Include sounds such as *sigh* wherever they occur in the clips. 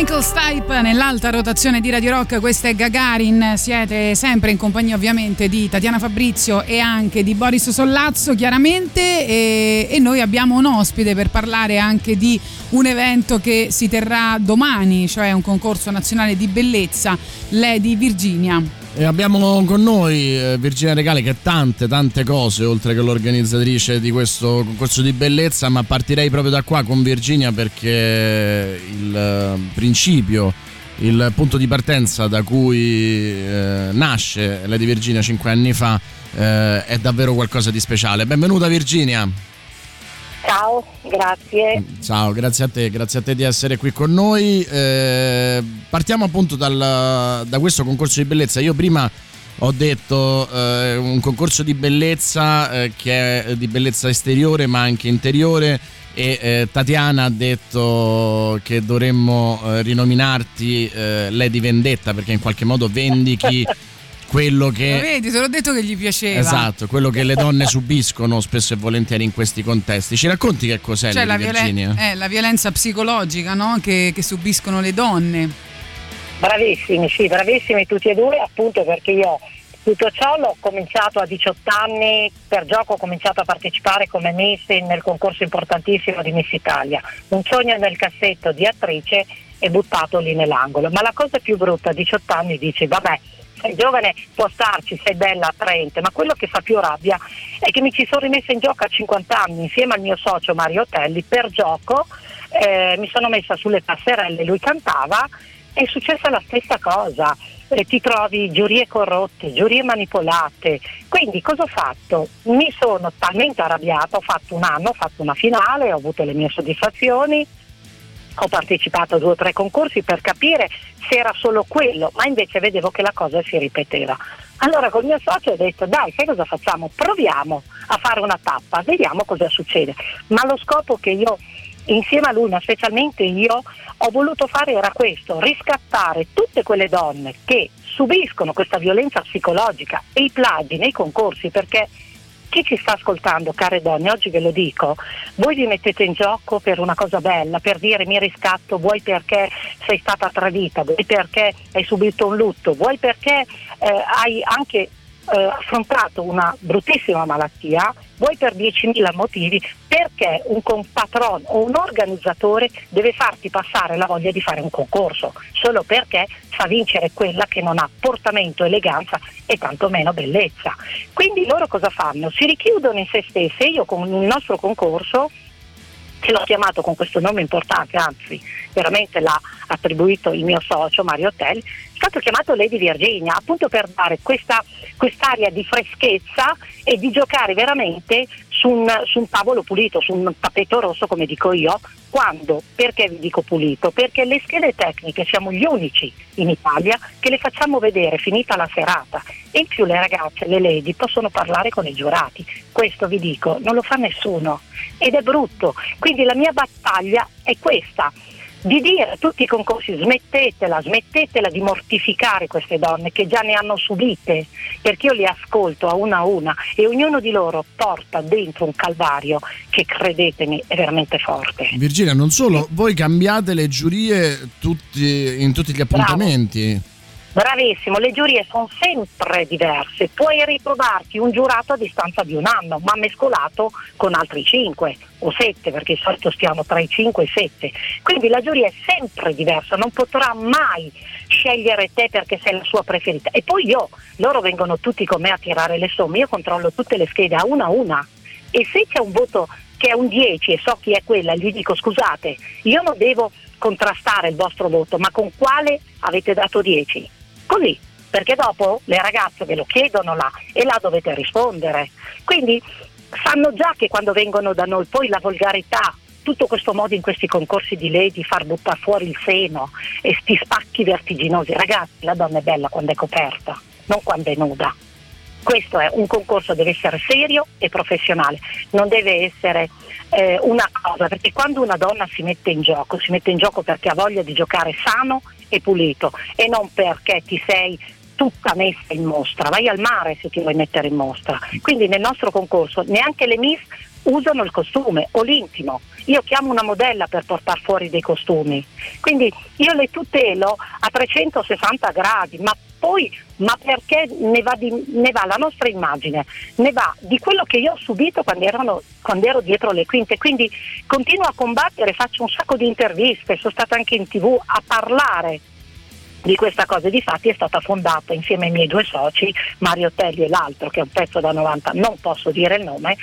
Michael Stipe nell'alta rotazione di Radio Rock, questa è Gagarin, siete sempre in compagnia ovviamente di Tatiana Fabrizio e anche di Boris Sollazzo chiaramente e, e noi abbiamo un ospite per parlare anche di un evento che si terrà domani, cioè un concorso nazionale di bellezza, Lady Virginia. E abbiamo con noi eh, Virginia Regale che ha tante tante cose oltre che l'organizzatrice di questo concorso di bellezza, ma partirei proprio da qua con Virginia perché il eh, principio, il punto di partenza da cui eh, nasce Lady Virginia cinque anni fa eh, è davvero qualcosa di speciale. Benvenuta Virginia. Ciao, grazie. Ciao, grazie a te, grazie a te di essere qui con noi. Eh, partiamo appunto dal, da questo concorso di bellezza. Io prima ho detto eh, un concorso di bellezza eh, che è di bellezza esteriore ma anche interiore e eh, Tatiana ha detto che dovremmo eh, rinominarti eh, Lady Vendetta perché in qualche modo vendichi *laughs* quello che... Lo vedi, te l'ho detto che gli piaceva. Esatto, quello che le donne subiscono spesso e volentieri in questi contesti. Ci racconti che cos'è cioè, la, violen- eh, la violenza psicologica no? che, che subiscono le donne. Bravissimi, sì, bravissimi tutti e due, appunto perché io tutto ciò l'ho cominciato a 18 anni, per gioco ho cominciato a partecipare come Miss nel concorso importantissimo di Miss Italia. Un sogno nel cassetto di attrice e buttato lì nell'angolo. Ma la cosa più brutta a 18 anni dici, vabbè, sei giovane, può starci, sei bella, attraente, ma quello che fa più rabbia è che mi ci sono rimessa in gioco a 50 anni insieme al mio socio Mario Telli per gioco, eh, mi sono messa sulle passerelle, lui cantava, è successa la stessa cosa. Eh, ti trovi giurie corrotte, giurie manipolate. Quindi cosa ho fatto? Mi sono talmente arrabbiata, ho fatto un anno, ho fatto una finale, ho avuto le mie soddisfazioni, ho partecipato a due o tre concorsi per capire se era solo quello, ma invece vedevo che la cosa si ripeteva. Allora col mio socio ho detto dai, sai cosa facciamo? Proviamo a fare una tappa, vediamo cosa succede. Ma lo scopo che io insieme a lui, ma specialmente io, ho voluto fare era questo, riscattare tutte quelle donne che subiscono questa violenza psicologica e i plagi nei concorsi perché chi ci sta ascoltando, care donne, oggi ve lo dico, voi vi mettete in gioco per una cosa bella, per dire mi riscatto, vuoi perché sei stata tradita, vuoi perché hai subito un lutto, vuoi perché eh, hai anche eh, affrontato una bruttissima malattia, vuoi per 10.000 motivi, perché un compatrono o un organizzatore deve farti passare la voglia di fare un concorso, solo perché fa vincere quella che non ha portamento, eleganza e tantomeno bellezza. Quindi loro cosa fanno? Si richiudono in se stesse, io con il nostro concorso che l'ho chiamato con questo nome importante, anzi veramente l'ha attribuito il mio socio Mario Tell, è stato chiamato Lady Virginia appunto per dare questa, quest'aria di freschezza e di giocare veramente su un, su un tavolo pulito, su un tappeto rosso come dico io, quando? Perché vi dico pulito? Perché le schede tecniche siamo gli unici in Italia che le facciamo vedere finita la serata e in più le ragazze, le lady possono parlare con i giurati. Questo vi dico, non lo fa nessuno ed è brutto. Quindi la mia battaglia è questa di dire a tutti i concorsi smettetela, smettetela di mortificare queste donne che già ne hanno subite, perché io le ascolto a una a una e ognuno di loro porta dentro un calvario che credetemi è veramente forte. Virginia, non solo, voi cambiate le giurie tutti, in tutti gli appuntamenti. Bravo. Bravissimo, le giurie sono sempre diverse, puoi ritrovarti un giurato a distanza di un anno, ma mescolato con altri 5 o 7, perché di solito stiamo tra i 5 e i 7. Quindi la giuria è sempre diversa, non potrà mai scegliere te perché sei la sua preferita. E poi io, loro vengono tutti con me a tirare le somme, io controllo tutte le schede a una a una e se c'è un voto che è un 10 e so chi è quella, gli dico scusate, io non devo contrastare il vostro voto, ma con quale avete dato 10? Così, perché dopo le ragazze ve lo chiedono là e là dovete rispondere. Quindi sanno già che quando vengono da noi poi la volgarità, tutto questo modo in questi concorsi di lei di far buttare fuori il seno e sti spacchi vertiginosi, ragazzi la donna è bella quando è coperta, non quando è nuda. Questo è un concorso, deve essere serio e professionale, non deve essere eh, una cosa, perché quando una donna si mette in gioco, si mette in gioco perché ha voglia di giocare sano e pulito e non perché ti sei tutta messa in mostra, vai al mare se ti vuoi mettere in mostra. Quindi nel nostro concorso neanche le Miss usano il costume o l'intimo. Io chiamo una modella per portare fuori dei costumi. Quindi io le tutelo a 360 gradi, ma poi ma perché ne va, di, ne va, la nostra immagine, ne va di quello che io ho subito quando, erano, quando, ero dietro le quinte, quindi continuo a combattere, faccio un sacco di interviste, sono stata anche in tv a parlare di questa cosa e difatti è stata fondata insieme ai miei due soci, Mario Telli e l'altro che è un pezzo da 90, non posso dire il nome,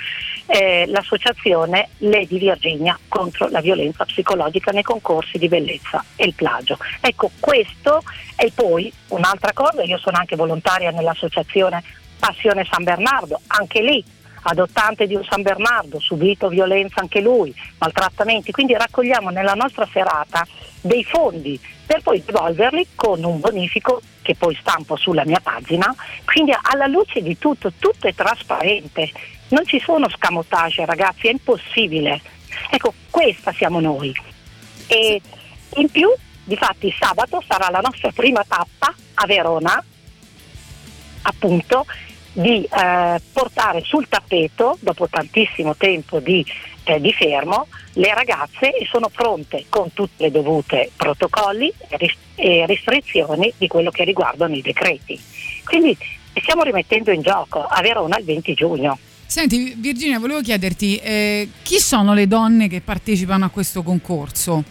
eh, l'associazione Lady Virginia contro la violenza psicologica nei concorsi di bellezza e il plagio. Ecco questo e poi un'altra cosa, io sono anche volontaria nell'associazione Passione San Bernardo, anche lì adottante di un San Bernardo, subito violenza anche lui, maltrattamenti, quindi raccogliamo nella nostra serata dei fondi per poi devolverli con un bonifico che poi stampo sulla mia pagina, quindi alla luce di tutto, tutto è trasparente, non ci sono scamotage ragazzi, è impossibile. Ecco, questa siamo noi. E in più, difatti sabato sarà la nostra prima tappa a Verona, appunto, di eh, portare sul tappeto, dopo tantissimo tempo di, eh, di, fermo, le ragazze sono pronte con tutte le dovute protocolli e restrizioni di quello che riguardano i decreti. Quindi stiamo rimettendo in gioco a Verona il 20 giugno. Senti Virginia, volevo chiederti eh, chi sono le donne che partecipano a questo concorso?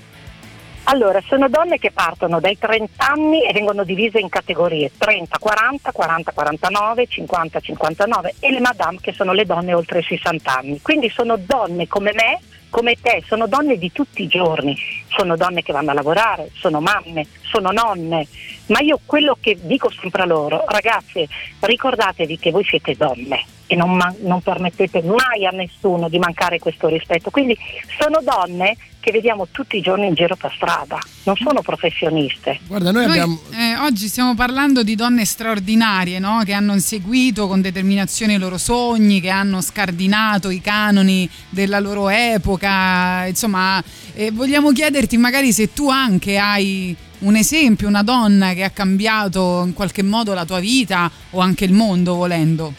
Allora, sono donne che partono dai 30 anni e vengono divise in categorie 30-40, 40-49, 50-59 e le madame che sono le donne oltre i 60 anni. Quindi sono donne come me, come te, sono donne di tutti i giorni, sono donne che vanno a lavorare, sono mamme, sono nonne, ma io quello che dico sempre a loro, ragazze, ricordatevi che voi siete donne e non, man- non permettete mai a nessuno di mancare questo rispetto. Quindi sono donne che vediamo tutti i giorni in giro per strada, non sono professioniste. Guarda, noi, noi abbiamo... eh, oggi stiamo parlando di donne straordinarie no? che hanno inseguito con determinazione i loro sogni, che hanno scardinato i canoni della loro epoca, insomma, eh, vogliamo chiederti magari se tu anche hai un esempio, una donna che ha cambiato in qualche modo la tua vita o anche il mondo volendo.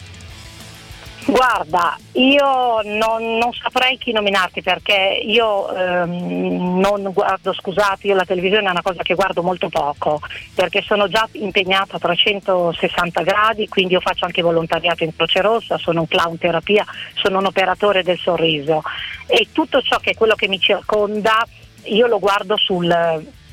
Guarda, io non, non, saprei chi nominarti perché io ehm, non guardo, scusate, io la televisione è una cosa che guardo molto poco perché sono già impegnata a 360 gradi, quindi io faccio anche volontariato in Croce Rossa, sono un clown terapia, sono un operatore del sorriso. E tutto ciò che è quello che mi circonda io lo guardo sul,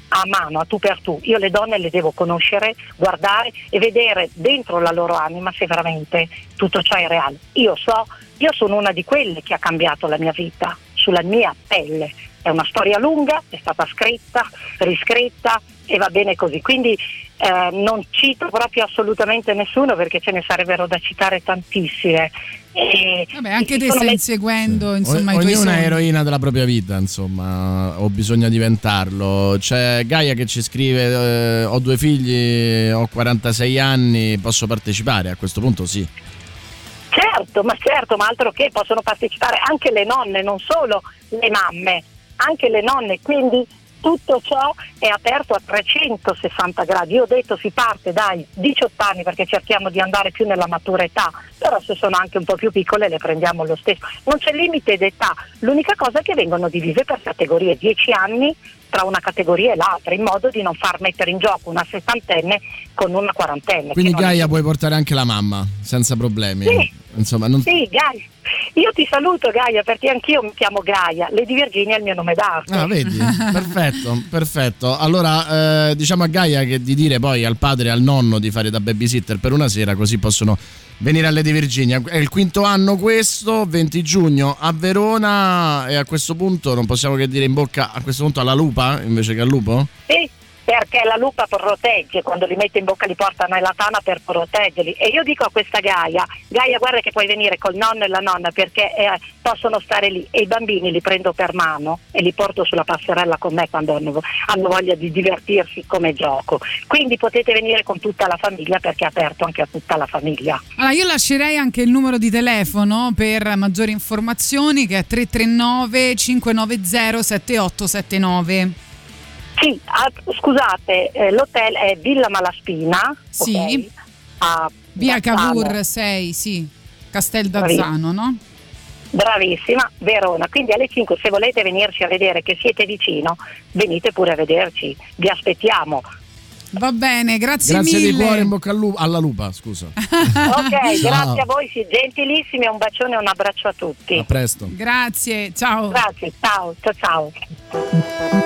a mano, a tu per tu. Io le donne le devo conoscere, guardare e vedere dentro la loro anima se veramente tutto ciò è reale. Io so, io sono una di quelle che ha cambiato la mia vita sulla mia pelle. È una storia lunga, è stata scritta, riscritta e va bene così. Quindi eh, non cito proprio assolutamente nessuno perché ce ne sarebbero da citare tantissime. E Vabbè, anche te stai inseguendo sì. insomma, o, i tuoi Ognuna è eroina della propria vita, insomma, o bisogna diventarlo. C'è Gaia che ci scrive: eh, Ho due figli, ho 46 anni, posso partecipare? A questo punto sì. Certo, ma certo, ma altro che possono partecipare anche le nonne, non solo le mamme, anche le nonne. Quindi tutto ciò è aperto a 360 gradi. Io ho detto si parte dai 18 anni perché cerchiamo di andare più nella matura età, però se sono anche un po' più piccole le prendiamo lo stesso. Non c'è limite d'età, l'unica cosa è che vengono divise per categorie 10 anni tra una categoria e l'altra, in modo di non far mettere in gioco una settantenne con una quarantenne. Quindi Gaia è... puoi portare anche la mamma senza problemi. Sì, Insomma, non... sì Gaia. Io ti saluto Gaia perché anch'io mi chiamo Gaia, Lady Virginia è il mio nome d'arte. Ah, vedi? perfetto, perfetto. Allora, eh, diciamo a Gaia che di dire poi al padre e al nonno di fare da babysitter per una sera, così possono venire a Lady Virginia. È il quinto anno questo, 20 giugno a Verona e a questo punto non possiamo che dire in bocca a questo punto alla lupa invece che al lupo? Sì, perché la lupa protegge, quando li mette in bocca li porta nella tana per proteggerli. E io dico a questa Gaia, Gaia guarda che puoi venire col nonno e la nonna perché eh, possono stare lì e i bambini li prendo per mano e li porto sulla passerella con me quando hanno, hanno voglia di divertirsi come gioco. Quindi potete venire con tutta la famiglia perché è aperto anche a tutta la famiglia. Allora io lascerei anche il numero di telefono per maggiori informazioni che è 339 590 7879. Sì, ah, scusate, eh, l'hotel è Villa Malaspina. Sì. Okay? a Via. Cavour 6, sì, Castel d'Azzano, no? Bravissima, Verona. Quindi alle 5 se volete venirci a vedere che siete vicino, venite pure a vederci. Vi aspettiamo. Va bene, grazie, Grazie mille. di cuore, in bocca al lupo, alla lupa, scusa. *laughs* Ok, Ciao. grazie a voi, sì, gentilissimi, un bacione e un abbraccio a tutti. A presto. Grazie, ciao. Grazie, ciao, ciao ciao.